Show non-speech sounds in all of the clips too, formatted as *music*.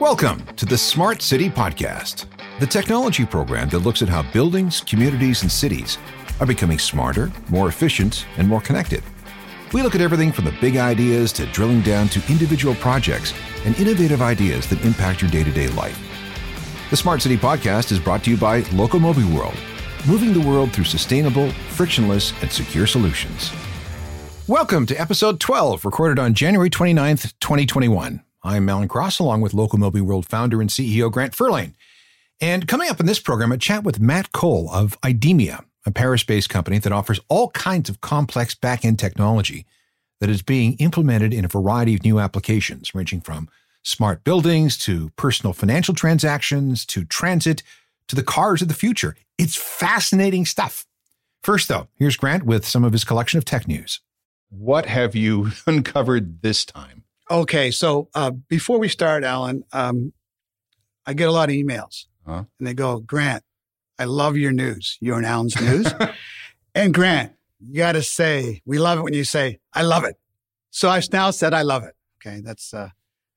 Welcome to the Smart City Podcast, the technology program that looks at how buildings, communities, and cities are becoming smarter, more efficient, and more connected. We look at everything from the big ideas to drilling down to individual projects and innovative ideas that impact your day to day life. The Smart City Podcast is brought to you by Locomobi World, moving the world through sustainable, frictionless, and secure solutions. Welcome to episode 12, recorded on January 29th, 2021. I'm Alan Cross, along with Locomobi World founder and CEO Grant Furlane. And coming up in this program, a chat with Matt Cole of IDEMIA, a Paris based company that offers all kinds of complex back end technology that is being implemented in a variety of new applications, ranging from smart buildings to personal financial transactions to transit to the cars of the future. It's fascinating stuff. First, though, here's Grant with some of his collection of tech news. What have you *laughs* uncovered this time? Okay, so uh, before we start, Alan, um, I get a lot of emails, huh? and they go, "Grant, I love your news. You're in Alan's news." *laughs* and Grant, you got to say, we love it when you say, "I love it." So I've now said, "I love it." Okay, that's uh,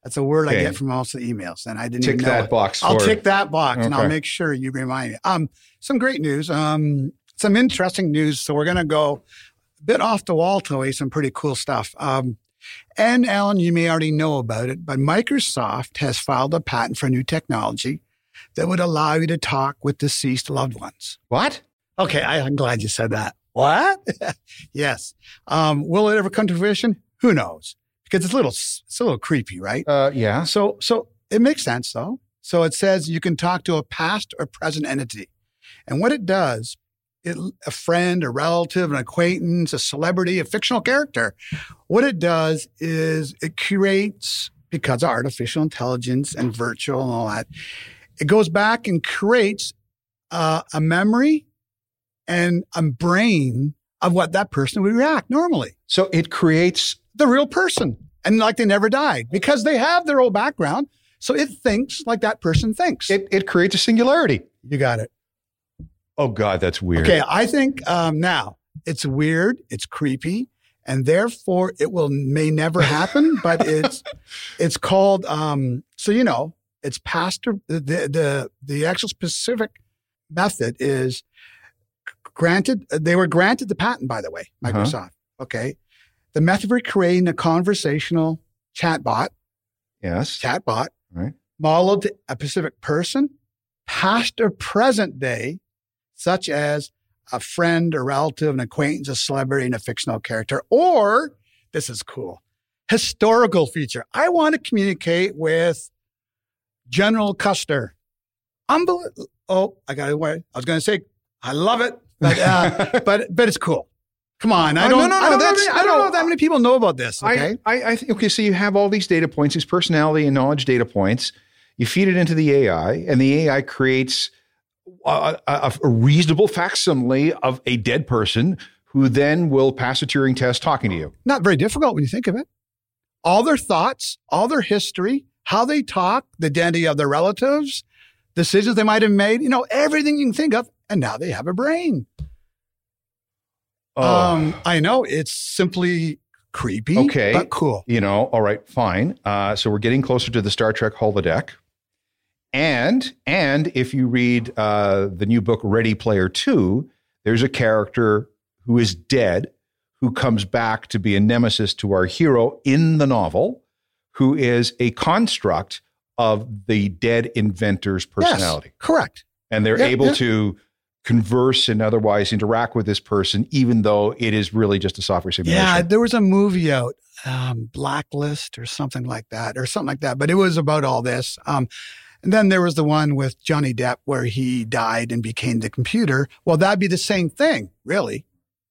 that's a word okay. I get from most of the emails, and I didn't tick that it. box. I'll tick that box, okay. and I'll make sure you remind me. Um, some great news. Um, some interesting news. So we're going to go a bit off the wall today. Some pretty cool stuff. Um, and Alan, you may already know about it, but Microsoft has filed a patent for a new technology that would allow you to talk with deceased loved ones. What? Okay, I, am glad you said that. What? *laughs* yes. Um, will it ever come to fruition? Who knows? Because it's a little, it's a little creepy, right? Uh, yeah. So, so it makes sense though. So it says you can talk to a past or present entity, and what it does it, a friend, a relative, an acquaintance, a celebrity, a fictional character. What it does is it creates, because of artificial intelligence and virtual and all that, it goes back and creates uh, a memory and a brain of what that person would react normally. So it creates the real person and like they never died because they have their old background. So it thinks like that person thinks. It, it creates a singularity. You got it. Oh God, that's weird. Okay, I think um, now it's weird, it's creepy, and therefore it will may never happen. but it's *laughs* it's called um, so you know it's pastor the the the actual specific method is granted. They were granted the patent, by the way, uh-huh. Microsoft. Uh-huh. Okay, the method for creating a conversational chatbot. Yes, chatbot. Right. Modeled a specific person, past or present day, such as a friend, a relative, an acquaintance, a celebrity, and a fictional character. Or, this is cool, historical feature. I want to communicate with General Custer. Unbelievable. Oh, I got it. Away. I was going to say, I love it, but, uh, *laughs* but, but it's cool. Come on, I don't. no, no, no, I don't, know, I don't know that many people know about this. Okay, I, I, I think okay. So you have all these data points, these personality and knowledge data points. You feed it into the AI, and the AI creates a, a, a reasonable facsimile of a dead person who then will pass a Turing test talking to you. Not very difficult when you think of it. All their thoughts, all their history, how they talk, the identity of their relatives, decisions they might have made, you know, everything you can think of. And now they have a brain. Oh. Um, I know it's simply creepy, okay, but cool. You know, all right, fine. Uh, so we're getting closer to the Star Trek holodeck. And and if you read uh, the new book Ready Player Two, there's a character who is dead who comes back to be a nemesis to our hero in the novel, who is a construct of the dead inventor's personality. Yes, correct. And they're able to converse and otherwise interact with this person, even though it is really just a software simulation. Yeah, there was a movie out, um, Blacklist or something like that, or something like that. But it was about all this. Um, and then there was the one with Johnny Depp where he died and became the computer. Well, that'd be the same thing, really.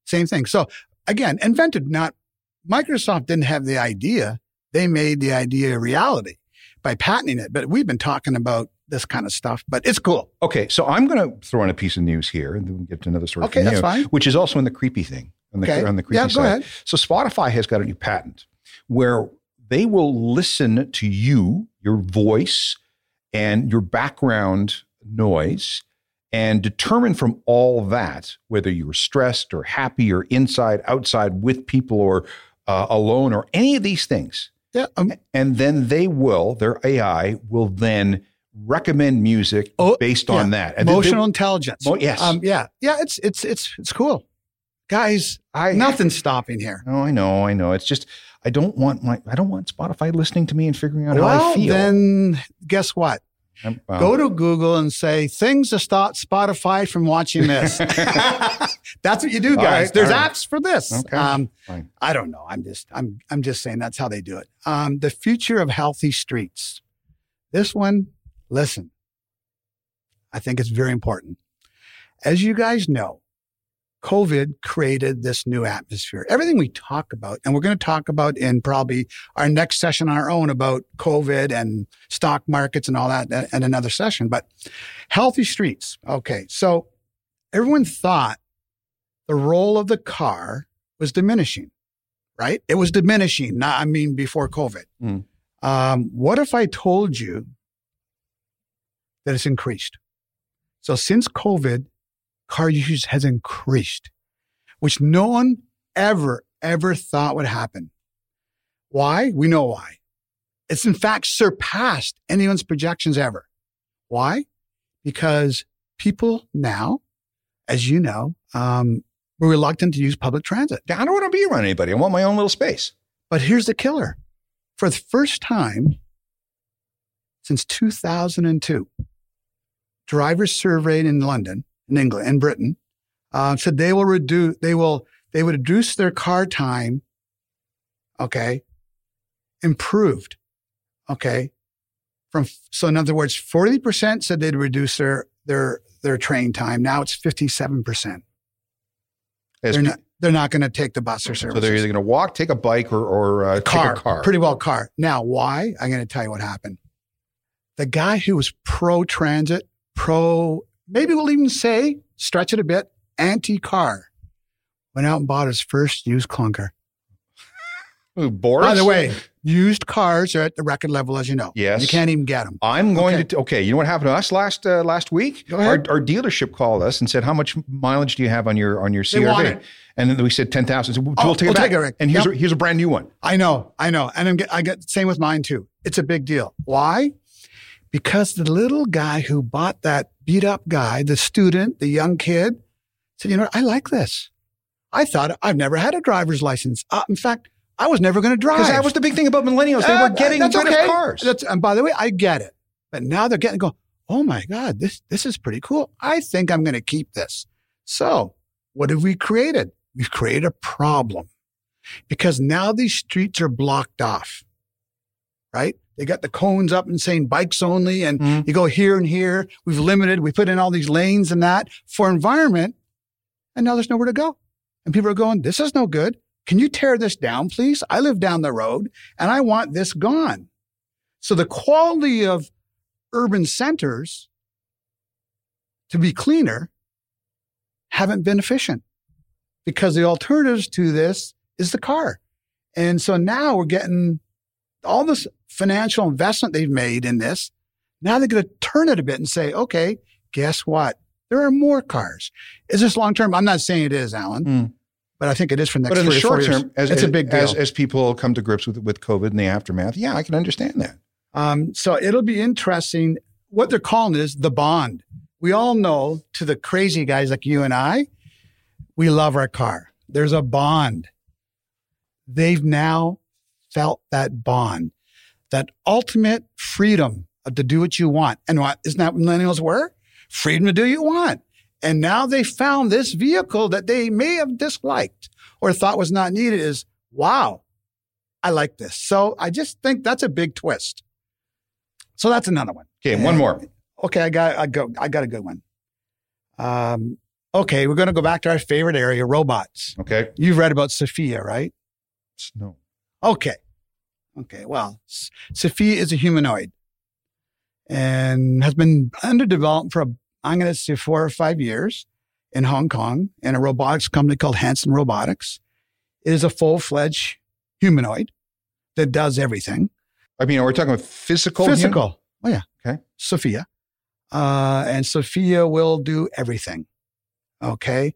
Same thing. So again, invented, not Microsoft didn't have the idea. They made the idea a reality by patenting it. But we've been talking about this kind of stuff, but it's cool. Okay. So I'm going to throw in a piece of news here and then we'll get to another story. Okay. That's you, fine. Which is also in the creepy thing. On the, okay. on the creepy yeah, side. go ahead. So Spotify has got a new patent where they will listen to you, your voice, and your background noise and determine from all that whether you were stressed or happy or inside, outside, with people or uh, alone or any of these things. Yeah. Um, and then they will, their AI will then recommend music Oh, based on that. And then they- emotional intelligence. Mo- yes. Um, yeah. Yeah. It's it's it's it's cool, guys. I nothing's stopping here. No, I know, I know. It's just I don't want my I don't want Spotify listening to me and figuring out how well, I feel. then guess what? I'm- Go to Google and say things to stop Spotify from watching this. *laughs* that's what you do, guys. right, There's right. apps for this. Okay. Um, I don't know. I'm just I'm I'm just saying that's how they do it. Um, the future of healthy streets. This one, listen. I think it's very important. As you guys know, COVID created this new atmosphere. Everything we talk about, and we're going to talk about in probably our next session on our own about COVID and stock markets and all that and another session. But healthy streets. Okay. So everyone thought the role of the car was diminishing, right? It was diminishing. Not, I mean, before COVID. Mm. Um, what if I told you that it's increased? So since COVID, car usage has increased, which no one ever, ever thought would happen. Why? We know why. It's in fact surpassed anyone's projections ever. Why? Because people now, as you know, um, were reluctant to use public transit. I don't want to be around anybody. I want my own little space. But here's the killer. For the first time since 2002, drivers surveyed in London, in England, in Britain, uh, said they will reduce, they will, they would reduce their car time. Okay. Improved. Okay. From, so in other words, 40% said they'd reduce their, their, their train time. Now it's 57%. They're not, they're not going to take the bus or service. so they're either going to walk, take a bike, or, or uh, car, car. pretty well car. Now, why? I'm going to tell you what happened. The guy who was pro transit, pro, maybe we'll even say, stretch it a bit, anti car, went out and bought his first used clunker. Ooh, Boris. By the way, used cars are at the record level, as you know. Yes. You can't even get them. I'm going Okay. to. Okay, you know what happened to us last uh, last week? Go Our, ahead. our dealership called us and said, "How much mileage do you have on your on your CRV?" And then we said ten thousand. So we'll, Oh, we'll take we'll it take it. And here's Yep. a, here's a brand new one. I know, I know. And I'm get, I get the same with mine too. It's a big deal. Why? Because the little guy who bought that beat up guy, the student, the young kid, said, you know. I like this. I thought I've never had a driver's license. Uh, in fact, I was never going to drive. Because that was the big thing about millennials. They Uh, were getting that's rid okay. of cars. That's, and by the way, I get it. But now they're getting go, oh my God, this, this is pretty cool. I think I'm going to keep this. So what have we created? We've created a problem because now these streets are blocked off, right? They got the cones up and saying bikes only and Mhm. you go here and here. We've limited, we put in all these lanes and that for environment. And now there's nowhere to go. And people are going, this is no good. Can you tear this down, please? I live down the road and I want this gone. So the quality of urban centers to be cleaner haven't been efficient because the alternatives to this is the car. And so now we're getting all this financial investment they've made in this. Now they're going to turn it a bit and say, okay, guess what? There are more cars. Is this long term? I'm not saying it is, Alan, Mm. but I think it is for the next But in the three or four short term, as, it's as, a big deal. as as people come to grips with with COVID and the aftermath, yeah, I can understand that. Um, so it'll be interesting. What they're calling is the bond. We all know to the crazy guys like you and I, we love our car. There's a bond. They've now felt that bond, that ultimate freedom to do what you want. And what isn't that what millennials were? Freedom to do what you want. And now they found this vehicle that they may have disliked or thought was not needed is wow, I like this. So I just think that's a big twist. So that's another one. Okay, one more. Okay, I got I go I got a good one. Um, okay, we're going to go back to our favorite area, robots. Okay, You've read about Sophia, right? no. Okay. Okay. Well, Sophia is a humanoid and has been under development for, I'm going to say four or five years in Hong Kong in a robotics company called Hanson Robotics. It is a full fledged humanoid that does everything. I mean, we're we talking about physical? Physical. Oh, yeah. Okay. Sophia. Uh, and Sophia will do everything. Okay.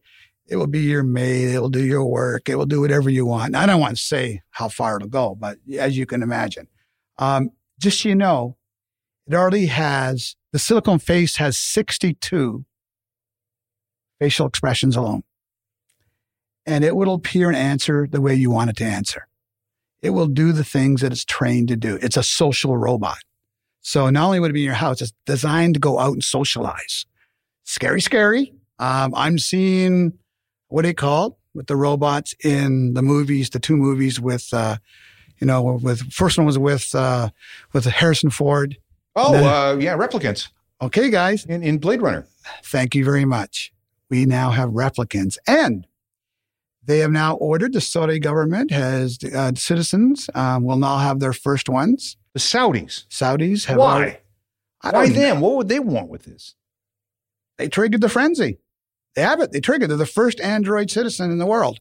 It will be your maid. It will do your work. It will do whatever you want. I don't want to say how far it'll go, but as you can imagine, um, just so you know, it already has the silicone face has 62 facial expressions alone. And it will appear and answer the way you want it to answer. It will do the things that it's trained to do. It's a social robot. So not only would it be in your house, it's designed to go out and socialize. Scary, scary. Um, I'm seeing what do you call with the robots in the movies, the two movies with, uh, you know, with first one was with uh, with Harrison Ford. Oh, then, uh, yeah, replicants. Okay, guys. In, in Blade Runner. Thank you very much. We now have replicants, and they have now ordered. The Saudi government has uh, citizens um, will now have their first ones. The Saudis. Saudis have. Why? Already, Why them? What would they want with this? They triggered the frenzy. They have it. They triggered. They're the first Android citizen in the world.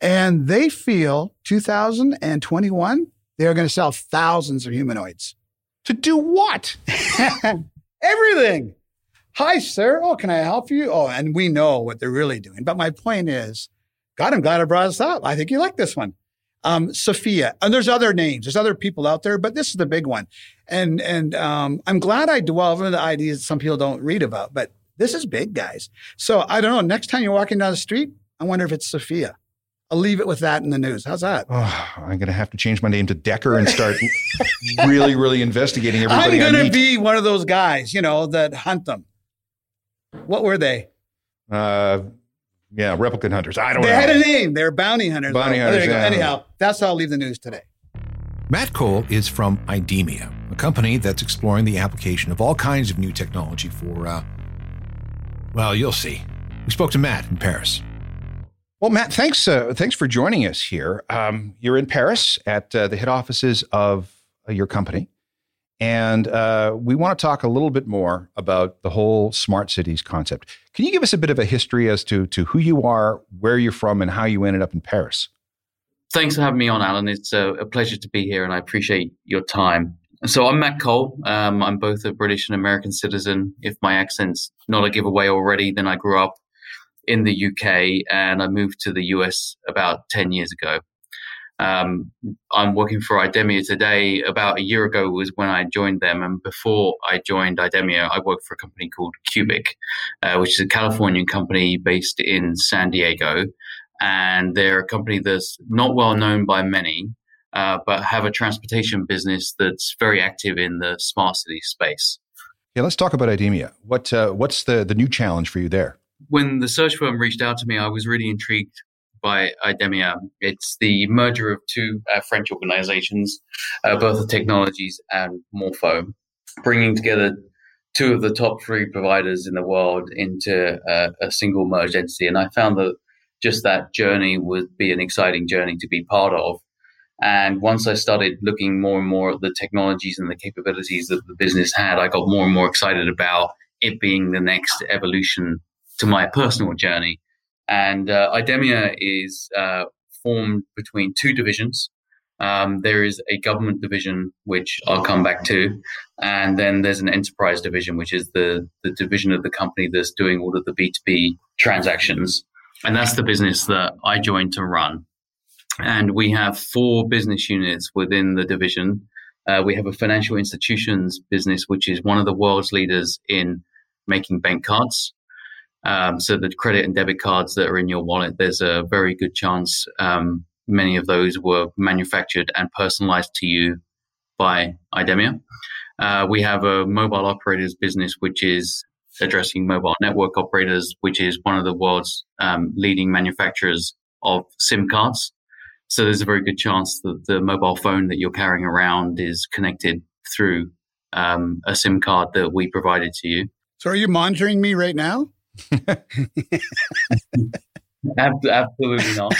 And they feel 2021, they are going to sell thousands of humanoids. To do what? *laughs* Everything. Hi, sir. Oh, can I help you? Oh, and we know what they're really doing. But my point is, God, I'm glad I brought this up. I think you like this one. Um, Sophia, and there's other names. There's other people out there, but this is the big one. And and um, I'm glad I dwell on the ideas some people don't read about. But this is big, guys. So I don't know. Next time you're walking down the street, I wonder if it's Sophia. I'll leave it with that in the news. How's that? Oh, I'm going to have to change my name to Decker and start *laughs* really, really investigating everybody. I'm going to be one of those guys, you know, that hunt them. What were they? Uh, yeah, replicant hunters. I don't they know. They had a name. They're bounty hunters. Bounty hunters. Yeah. Anyhow, that's how I'll leave the news today. Matt Cole is from Idemia, a company that's exploring the application of all kinds of new technology for uh, well, you'll see. We spoke to Matt in Paris. Well, Matt, thanks. Uh, thanks for joining us here. Um, you're in Paris at uh, the head offices of uh, your company, and uh, we want to talk a little bit more about the whole smart cities concept. Can you give us a bit of a history as to to who you are, where you're from, and how you ended up in Paris? Thanks for having me on, Alan. It's a, a pleasure to be here, and I appreciate your time. So I'm Matt Cole. Um, I'm both a British and American citizen. If my accent's not a giveaway already, then I grew up in the UK and I moved to the US about 10 years ago. Um, I'm working for Idemia today. About a year ago was when I joined them. And before I joined Idemia, I worked for a company called Cubic, uh, which is a Californian company based in San Diego. And they're a company that's not well known by many, uh, but have a transportation business that's very active in the smart city space. Yeah, let's talk about Idemia. What uh, what's the the new challenge for you there? When the search firm reached out to me, I was really intrigued by Idemia. It's the merger of two uh, French organizations, uh, Oberthur Technologies and Morpho, bringing together two of the top three providers in the world into uh, a single merged entity. And I found that just that journey would be an exciting journey to be part of. And once I started looking more and more at the technologies and the capabilities that the business had, I got more and more excited about it being the next evolution to my personal journey. And uh, Idemia is uh, formed between two divisions. Um, there is a government division, which I'll come back to, and then there's an enterprise division, which is the the division of the company that's doing all of the B two B transactions, and that's the business that I joined to run. And we have four business units within the division. Uh, we have a financial institutions business, which is one of the world's leaders in making bank cards. Um, so the credit and debit cards that are in your wallet, there's a very good chance um, many of those were manufactured and personalized to you by Idemia. Uh, we have a mobile operators business, which is addressing mobile network operators, which is one of the world's um, leading manufacturers of SIM cards. So there's a very good chance that the mobile phone that you're carrying around is connected through um, a SIM card that we provided to you. So are you monitoring me right now? *laughs* Absolutely not.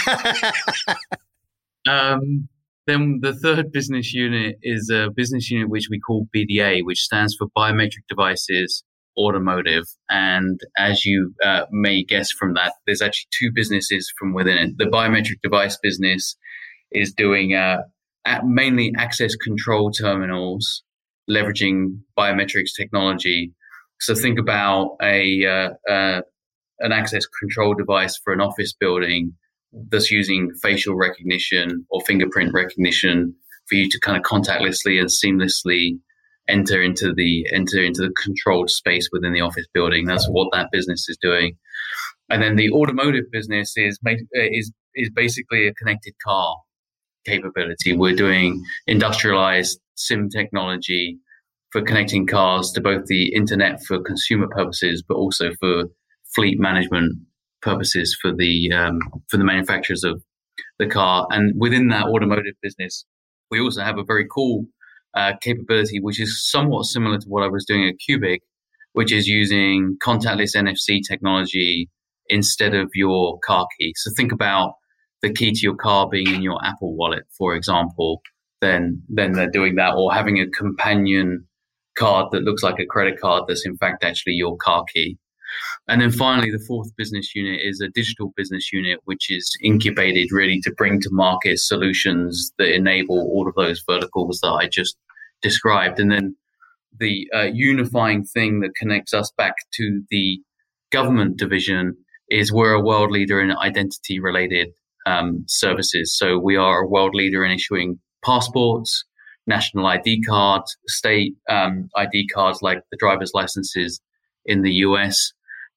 um, then the third business unit is a business unit which we call BDA, which stands for Biometric Devices automotive. And as you uh, may guess from that, there's actually two businesses from within it. The biometric device business is doing uh, mainly access control terminals, leveraging biometrics technology. So think about a uh, uh an access control device for an office building that's using facial recognition or fingerprint recognition for you to kind of contactlessly and seamlessly enter into the enter into the controlled space within the office building. That's what that business is doing. And then the automotive business is is is basically a connected car capability. We're doing industrialized SIM technology for connecting cars to both the internet for consumer purposes, but also for fleet management purposes for the um, for the manufacturers of the car. And within that automotive business, we also have a very cool uh, capability, which is somewhat similar to what I was doing at Cubic, which is using contactless NFC technology instead of your car key. So think about the key to your car being in your Apple wallet, for example. Then, then they're doing that, or having a companion card that looks like a credit card that's in fact actually your car key. And then finally, the fourth business unit is a digital business unit, which is incubated really to bring to market solutions that enable all of those verticals that I just described. And then the uh, unifying thing that connects us back to the government division is we're a world leader in identity related um, services. So we are a world leader in issuing passports, national ID cards, state um, ID cards like the driver's licenses in the US,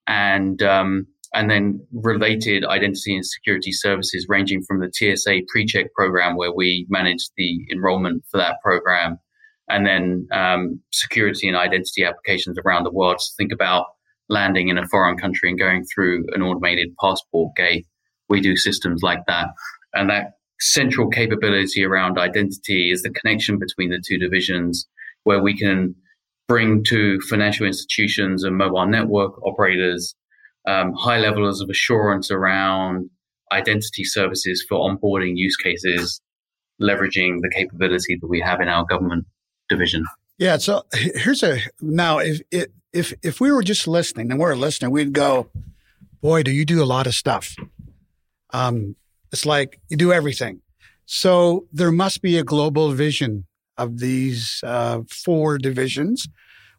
and um, and then related identity and security services ranging from the TSA pre-check program where we manage the enrollment for that program, and then um, security and identity applications around the world. So think about landing in a foreign country and going through an automated passport gate. We do systems like that, and that central capability around identity is the connection between the two divisions, where we can bring to financial institutions and mobile network operators um, high levels of assurance around identity services for onboarding use cases, leveraging the capability that we have in our government division. Yeah. So here's a now if if if we were just listening and we're listening, we'd go, "Boy, do you do a lot of stuff." Um, it's like you do everything. So there must be a global vision of these uh, four divisions.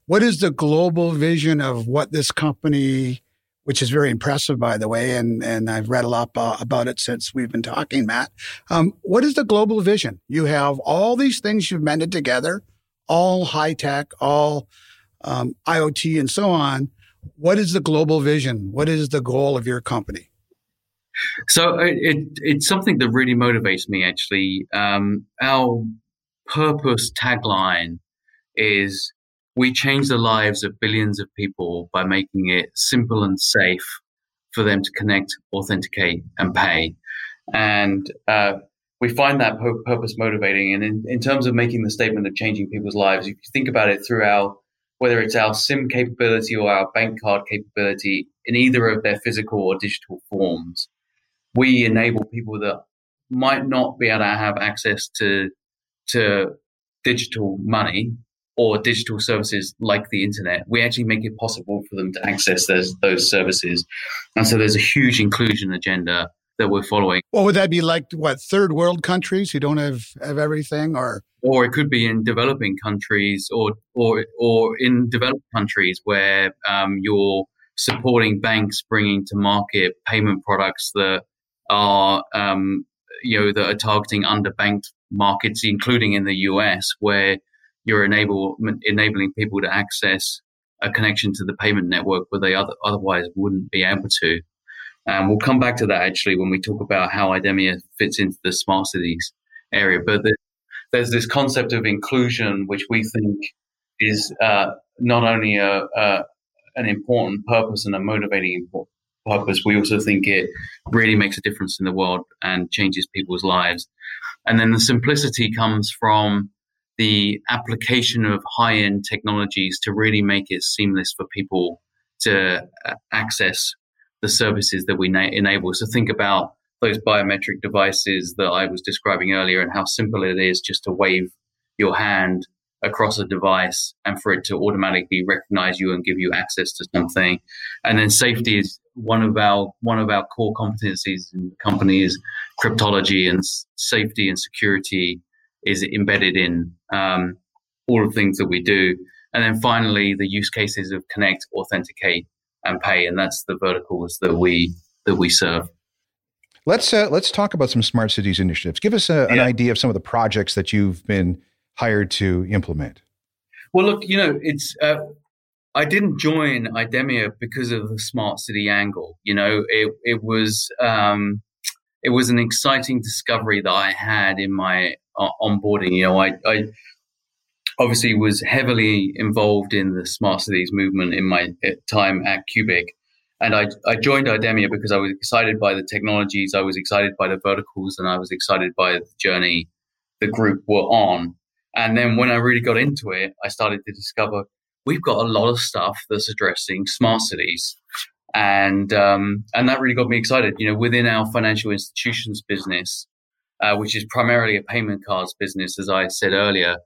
What is the global vision of what this company, which is very impressive, by the way, and, and I've read a lot about it since we've been talking, Matt. Um, what is the global vision? You have all these things you've mended together, all high tech, all um, IoT, and so on. What is the global vision? What is the goal of your company? So it, it, it's something that really motivates me. Actually, um, our purpose tagline is we change the lives of billions of people by making it simple and safe for them to connect, authenticate, and pay. And uh, we find that purpose motivating. And in, in, terms of making the statement of changing people's lives, if you think about it through our, whether it's our SIM capability or our bank card capability in either of their physical or digital forms, we enable people that might not be able to have access to to digital money or digital services like the internet, we actually make it possible for them to access those those services. And so there's a huge inclusion agenda that we're following. What would that be like? What third world countries who don't have have everything, or or it could be in developing countries, or or or in developed countries where um, you're supporting banks bringing to market payment products that are um, you know that are targeting underbanked markets, including in the US, where you're enable, enabling people to access a connection to the payment network where they other, otherwise wouldn't be able to. And we'll come back to that actually when we talk about how IDEMIA fits into the smart cities area. But there's this concept of inclusion, which we think is uh, not only a, a, an important purpose and a motivating purpose, we also think it really makes a difference in the world and changes people's lives. And then the simplicity comes from the application of high end technologies to really make it seamless for people to uh, access the services that we na- enable. So think about those biometric devices that I was describing earlier and how simple it is just to wave your hand across a device and for it to automatically recognize you and give you access to something. And then safety is one of our one of our core competencies in the company is cryptology and safety and security is embedded in um, all the things that we do. And then finally, the use cases of connect, authenticate, and pay, and that's the verticals that we that we serve. Let's uh, let's talk about some smart cities initiatives. Give us a, an idea of some of the projects that you've been hired to implement. Well, look, you know, it's uh, I didn't join IDEMIA because of the smart city angle. You know, it it was um, it was an exciting discovery that I had in my uh, onboarding. You know, I, I obviously was heavily involved in the smart cities movement in my uh, time at Cubic. And I, I joined IDEMIA because I was excited by the technologies, I was excited by the verticals, and I was excited by the journey the group were on. And then when I really got into it, I started to discover we've got a lot of stuff that's addressing smart cities. And um, and that really got me excited. You know, within our financial institutions business, uh, which is primarily a payment cards business, as I said earlier,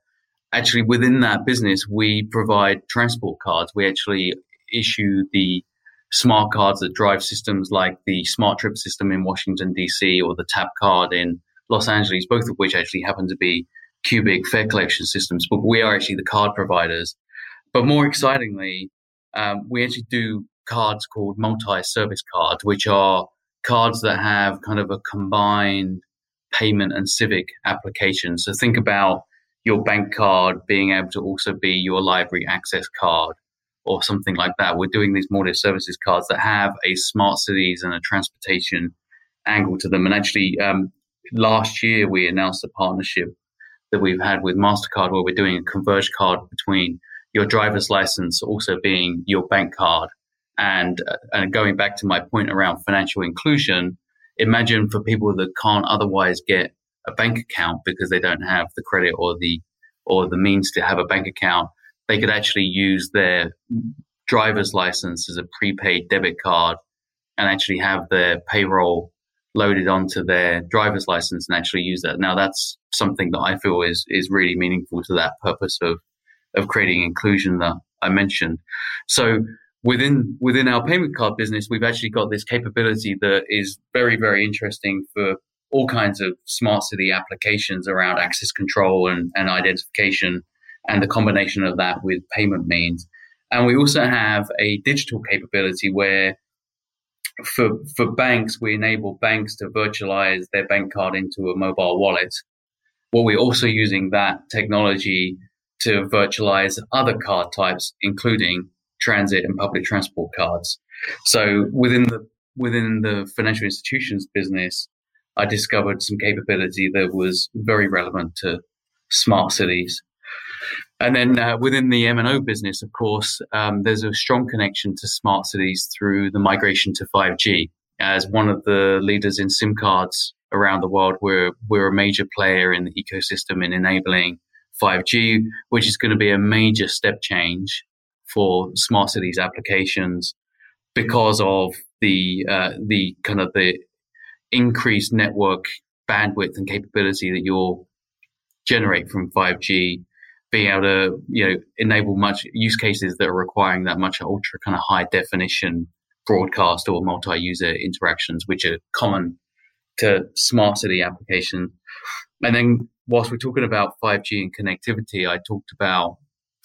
actually within that business, we provide transport cards. We actually issue the smart cards that drive systems like the SmarTrip system in Washington, DC, or the tap card in Los Angeles, both of which actually happen to be Cubic fare collection systems, but we are actually the card providers. But more excitingly, um, we actually do cards called multi service cards, which are cards that have kind of a combined payment and civic applications. So think about your bank card being able to also be your library access card or something like that. We're doing these multi services cards that have a smart cities and a transportation angle to them. And actually, um, last year we announced a partnership that we've had with MasterCard where we're doing a converged card between your driver's license also being your bank card. And, uh, and going back to my point around financial inclusion, imagine for people that can't otherwise get a bank account because they don't have the credit or the or the means to have a bank account, they could actually use their driver's license as a prepaid debit card and actually have their payroll loaded onto their driver's license and actually use that. Now that's something that I feel is is really meaningful to that purpose of of creating inclusion that I mentioned. So within within our payment card business, we've actually got this capability that is very very interesting for all kinds of smart city applications around access control and, and identification and the combination of that with payment means. And we also have a digital capability where for for banks, we enable banks to virtualize their bank card into a mobile wallet. Well, we're also using that technology to virtualize other card types, including transit and public transport cards. So within the within the financial institutions business, I discovered some capability that was very relevant to smart cities. And then uh, within the M&O business, of course, um, there's a strong connection to smart cities through the migration to 5G. As one of the leaders in SIM cards around the world, we're, we're a major player in the ecosystem in enabling 5G, which is going to be a major step change for smart cities applications because of the uh, the kind of the increased network bandwidth and capability that you'll generate from 5G being able to you know enable much use cases that are requiring that much ultra kind of high definition broadcast or multi-user interactions which are common to smart city applications. and then whilst we're talking about 5g and connectivity i talked about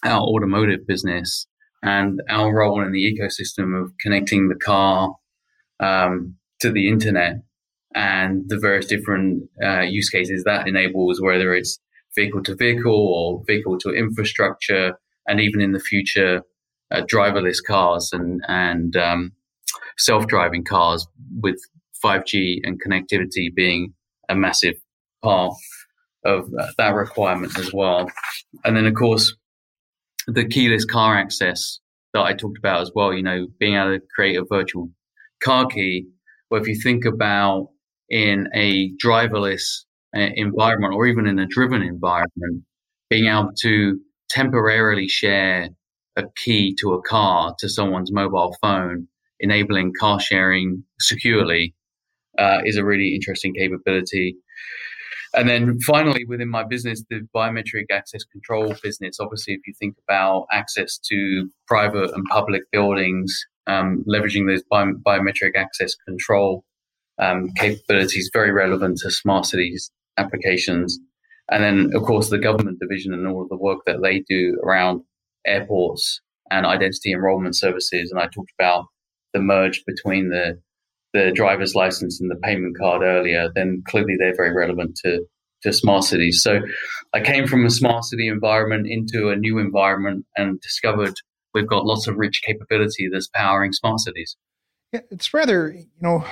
our automotive business and our role in the ecosystem of connecting the car um, to the internet and the various different uh, use cases that enables whether it's vehicle to vehicle or vehicle to infrastructure, and even in the future, uh, driverless cars and and um, self-driving cars with 5G and connectivity being a massive part of that requirement as well. And then, of course, the keyless car access that I talked about as well. You know, being able to create a virtual car key. Where if you think about in a driverless uh, environment or even in a driven environment, being able to temporarily share a key to a car to someone's mobile phone, enabling car sharing securely, uh, is a really interesting capability. And then finally, within my business, the biometric access control business, obviously, if you think about access to private and public buildings, um, leveraging those bi- biometric access control um, capabilities, very relevant to smart cities applications. And then, of course, the government division and all of the work that they do around airports and identity enrollment services. And I talked about the merge between the the driver's license and the payment card earlier, then clearly they're very relevant to to smart cities. So I came from a smart city environment into a new environment and discovered we've got lots of rich capability that's powering smart cities. Yeah, it's rather, you know,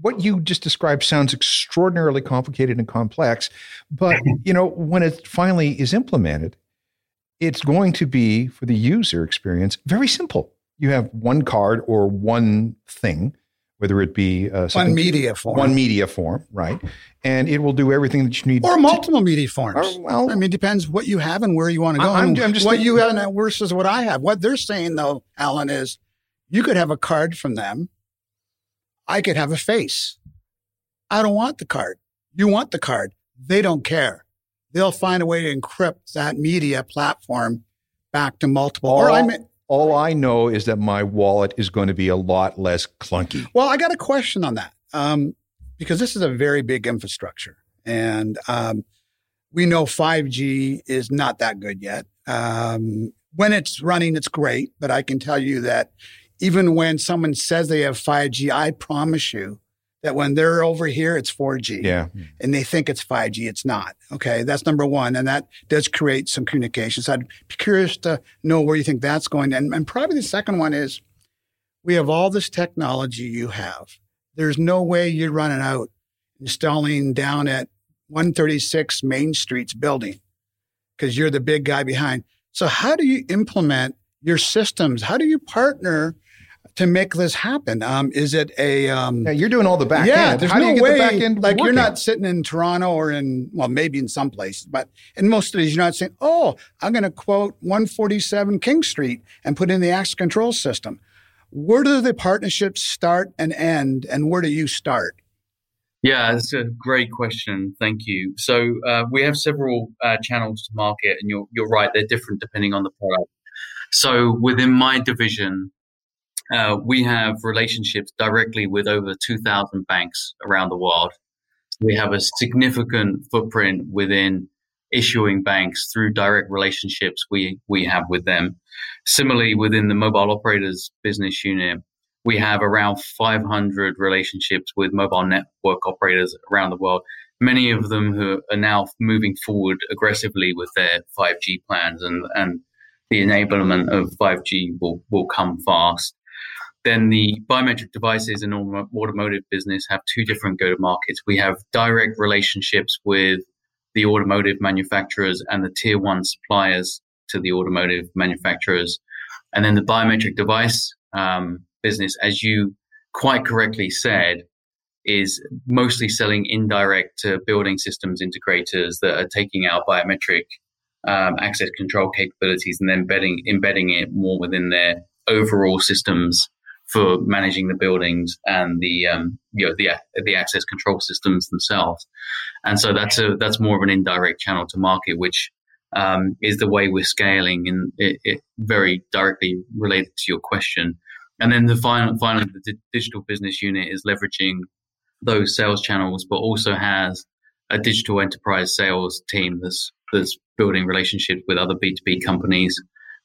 what you just described sounds extraordinarily complicated and complex, but *laughs* you know, when it finally is implemented, it's going to be for the user experience very simple. You have one card or one thing whether it be uh, one media form, one media form, right? And it will do everything that you need, or multiple to, media forms. Or, well, I mean, it depends what you have and where you want to go. I'm, I'm just what thinking, you have and versus what I have. What they're saying, though, Alan, is you could have a card from them. I could have a face. I don't want the card. You want the card. They don't care. They'll find a way to encrypt that media platform back to multiple. All, or I mean, all I know is that my wallet is going to be a lot less clunky. Well, I got a question on that um, because this is a very big infrastructure. And um, we know 5G is not that good yet. Um, when it's running, it's great. But I can tell you that even when someone says they have 5G, I promise you that when they're over here, it's 4G. Yeah. And they think it's 5G. It's not. Okay. That's number one. And that does create some communications. I'd be curious to know where you think that's going. And, and probably the second one is we have all this technology you have. There's no way you're running out installing down at 136 Main Street's building because you're the big guy behind. So how do you implement your systems? How do you partner to make this happen? Um, is it a? Um, yeah, you're doing all the back yeah, end. there's How no you way. back end like working? you're not sitting in Toronto or in well, maybe in some places, but in most of these, you're not saying, "Oh, I'm going to quote 147 King Street and put in the access control system." Where do the partnerships start and end, and where do you start? Yeah, that's a great question. Thank you. So uh, we have several uh, channels to market, and you're you're right; they're different depending on the product. So within my division, uh, we have relationships directly with over 2,000 banks around the world. We have a significant footprint within issuing banks through direct relationships we, we have with them. Similarly, within the mobile operators business unit, we have around 500 relationships with mobile network operators around the world. Many of them who are now moving forward aggressively with their 5G plans and, and the enablement of 5G will, will come fast then the biometric devices and automotive business have two different go to markets. We have direct relationships with the automotive manufacturers and the tier one suppliers to the automotive manufacturers. And then the biometric device um, business, as you quite correctly said, is mostly selling indirect to building systems integrators that are taking out biometric um, access control capabilities and then embedding, embedding it more within their overall systems for managing the buildings and the um, you know the the access control systems themselves. And so that's a that's more of an indirect channel to market, which um, is the way we're scaling, and it, it, very directly related to your question. And then the final finally the digital business unit is leveraging those sales channels, but also has a digital enterprise sales team that's that's building relationships with other B two B companies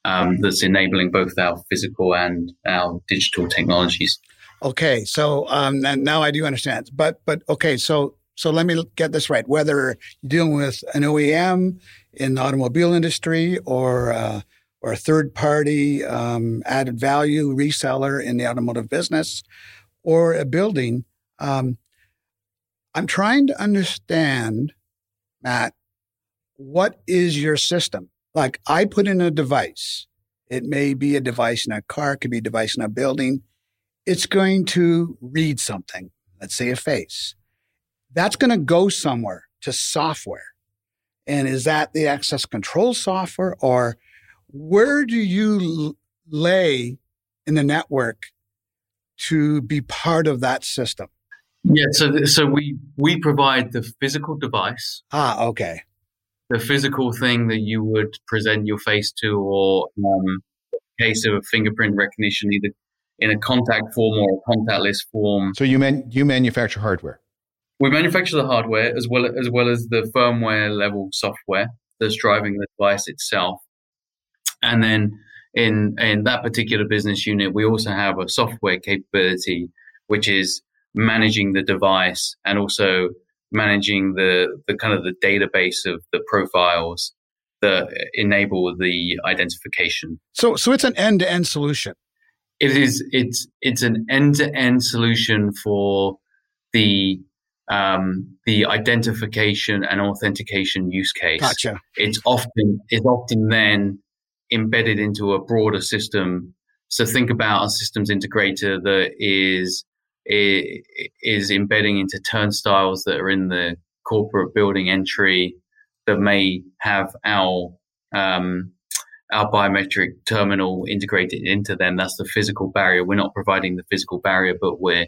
um, that's enabling both our physical and our digital technologies. Okay, so um, now I do understand. But but okay, so so let me get this right. Whether you're dealing with an OEM in the automobile industry or uh, or a third party um, added value reseller in the automotive business or a building, um, I'm trying to understand, Matt, what is your system? Like I put in a device. It may be a device in a car, it could be a device in a building. It's going to read something, let's say a face. That's going to go somewhere to software. And is that the access control software or where do you lay in the network to be part of that system? Yeah, so so we we provide the physical device. Ah, okay the physical thing that you would present your face to, or um, case of fingerprint recognition, either in a contact form or a contactless form. So you man you manufacture hardware. We manufacture the hardware as well as well as the firmware level software that's driving the device itself, and then in in that particular business unit, we also have a software capability, which is managing the device and also managing the the kind of the database of the profiles that enable the identification. So, so it's an end-to-end solution. It is. It's it's an end-to-end solution for the um, the identification and authentication use case. Gotcha. It's often it's often then embedded into a broader system. So think about a systems integrator that is is embedding into turnstiles that are in the corporate building entry that may have our um, our biometric terminal integrated into them. That's the physical barrier. We're not providing the physical barrier, but we're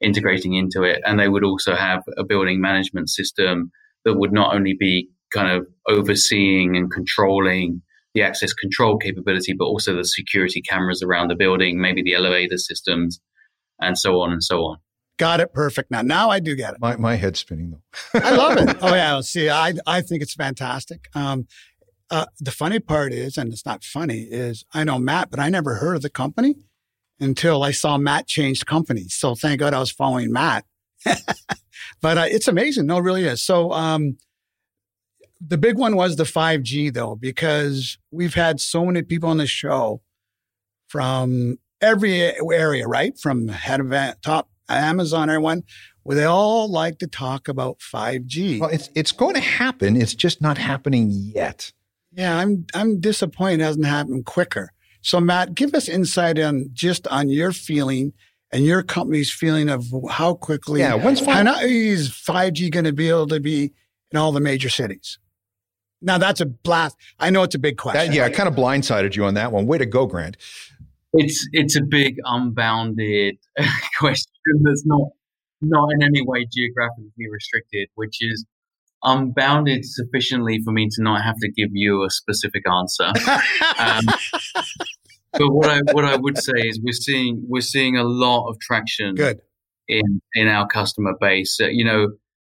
integrating into it. And they would also have a building management system that would not only be kind of overseeing and controlling the access control capability, but also the security cameras around the building, maybe the elevator systems, and so on and so on. Got it perfect now. Now I do get it. My my head's spinning though. I love it. *laughs* Oh yeah. See, I I think it's fantastic. Um, uh, the funny part is, and it's not funny, is I know Matt, but I never heard of the company until I saw Matt change companies. So thank God I was following Matt. *laughs* but uh, it's amazing. No, it really is. So um, the big one was the 5G though, because we've had so many people on the show from every area, right? From head of top Amazon, everyone, where they all like to talk about 5G. Well, it's it's going to happen. It's just not happening yet. Yeah, I'm I'm disappointed it hasn't happened quicker. So Matt, give us insight on just on your feeling and your company's feeling of how quickly yeah, when's 5- is 5G going to be able to be in all the major cities? Now that's a blast. I know it's a big question. That, yeah, I kind of blindsided you on that one. Way to go, Grant. It's it's a big unbounded *laughs* question that's not not in any way geographically restricted, which is unbounded sufficiently for me to not have to give you a specific answer. um, *laughs* but what I what I would say is we're seeing we're seeing a lot of traction. Good. In in our customer base, uh, you know,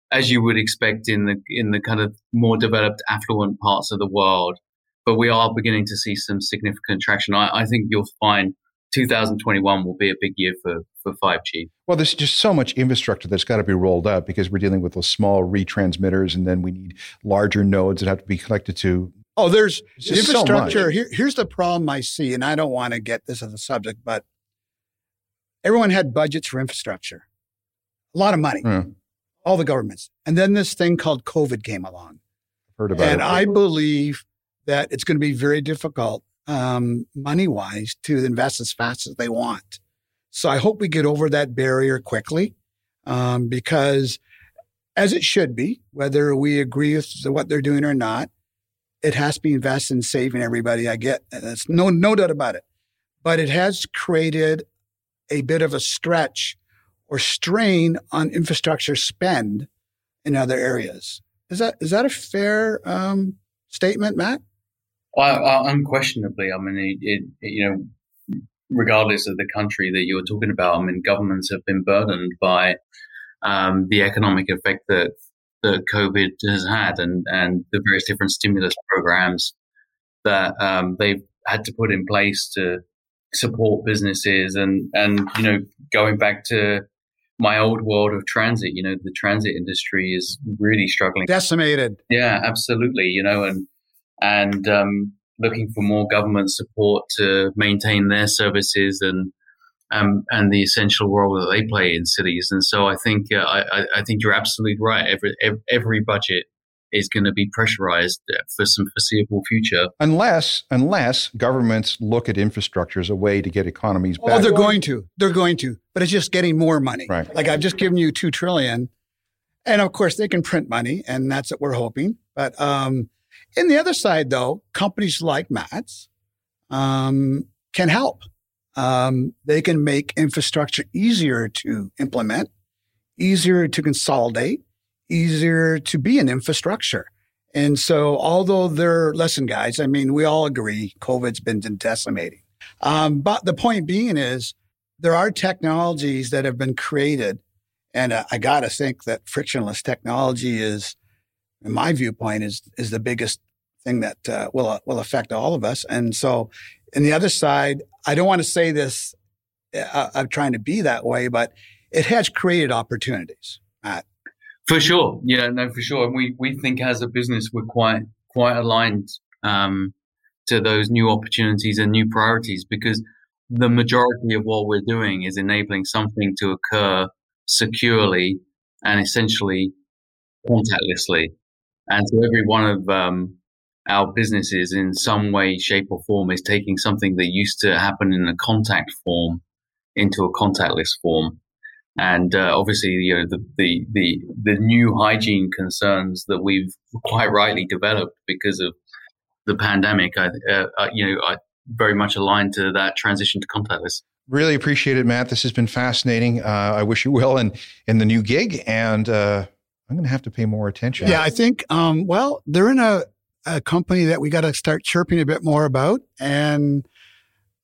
as you would expect in the in the kind of more developed, affluent parts of the world, but we are beginning to see some significant traction. I, I think you'll find 2021 will be a big year for, for 5G. Well, there's just so much infrastructure that's got to be rolled out because we're dealing with those small retransmitters, and then we need larger nodes that have to be connected to. Oh, there's infrastructure. So Here, here's the problem I see, and I don't want to get this as a subject, but everyone had budgets for infrastructure, a lot of money, mm. all the governments, and then this thing called COVID came along. Heard about and it. And I believe that it's going to be very difficult um, money wise to invest as fast as they want. So I hope we get over that barrier quickly um, because, as it should be, whether we agree with what they're doing or not, it has to be invested in saving everybody. I get that's no no doubt about it, but it has created a bit of a stretch or strain on infrastructure spend in other areas. Is that is that a fair um, statement, Matt? Well, unquestionably, I mean, it, it, you know, regardless of the country that you're talking about, I mean, governments have been burdened by um, the economic effect that that COVID has had, and and the various different stimulus programs that um, they've had to put in place to support businesses, and and you know, going back to my old world of transit, you know, the transit industry is really struggling, decimated. Yeah, absolutely. You know, and and um, looking for more government support to maintain their services and um, and the essential role that they play in cities. And so I think uh, I, I, think you're absolutely right. Every every budget is going to be pressurized for some foreseeable future, unless unless governments look at infrastructure as a way to get economies back. Oh, they're going to. They're going to. But it's just getting more money. Right. Like I've just given you two trillion, and of course they can print money, and that's what we're hoping. But um, in the other side, though, companies like Matt's um, can help. Um, they can make infrastructure easier to implement, easier to consolidate, easier to be an infrastructure. And so, although they're, listen, guys, I mean, we all agree COVID's been decimating. Um, but the point being is there are technologies that have been created. And uh, I got to think that frictionless technology is in my viewpoint, is is the biggest thing that uh, will uh, will affect all of us. And so, And the other side, I don't want to say this, uh, I'm trying to be that way, but it has created opportunities, Matt. For sure. Yeah, no, for sure. And we, we think as a business, we're quite, quite aligned, um, to those new opportunities and new priorities because the majority of what we're doing is enabling something to occur securely and essentially contactlessly. And so every one of um, our businesses in some way, shape or form is taking something that used to happen in a contact form into a contactless form. And uh, obviously, you know, the, the, the, the new hygiene concerns that we've *laughs* quite rightly developed because of the pandemic, I, uh, uh, you know, I very much aligned to that transition to contactless. Really appreciate it, Matt. This has been fascinating. Uh, I wish you well in, in the new gig, and uh, I'm going to have to pay more attention. Yeah, I think, um, well, they're in a, a company that we got to start chirping a bit more about. And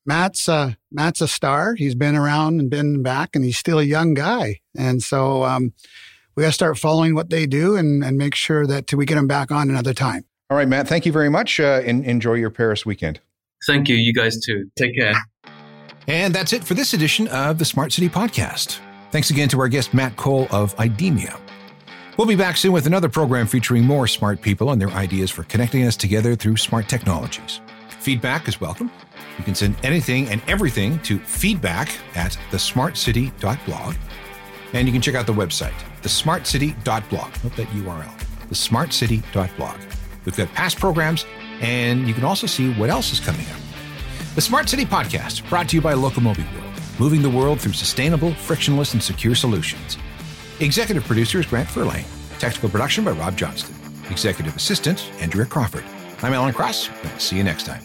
Matt's uh, Matt's a star. He's been around and been back, and he's still a young guy. And so um, we got to start following what they do and, and make sure that we get him back on another time. All right, Matt. Thank you very much. Uh, and enjoy your Paris weekend. Thank you. You guys too. Take care. And that's it for this edition of the Smart City Podcast. Thanks again to our guest, Matt Cole of IDEMIA. We'll be back soon with another program featuring more smart people and their ideas for connecting us together through smart technologies. Feedback is welcome. You can send anything and everything to feedback at thesmartcity.blog. And you can check out the website, thesmartcity.blog. Note that URL, thesmartcity.blog. We've got past programs, and you can also see what else is coming up. The Smart City Podcast, brought to you by Locomobi World, moving the world through sustainable, frictionless, and secure solutions. Executive producer is Grant Furlane. Technical production by Rob Johnston. Executive assistant, Andrea Crawford. I'm Alan Cross. see you next time.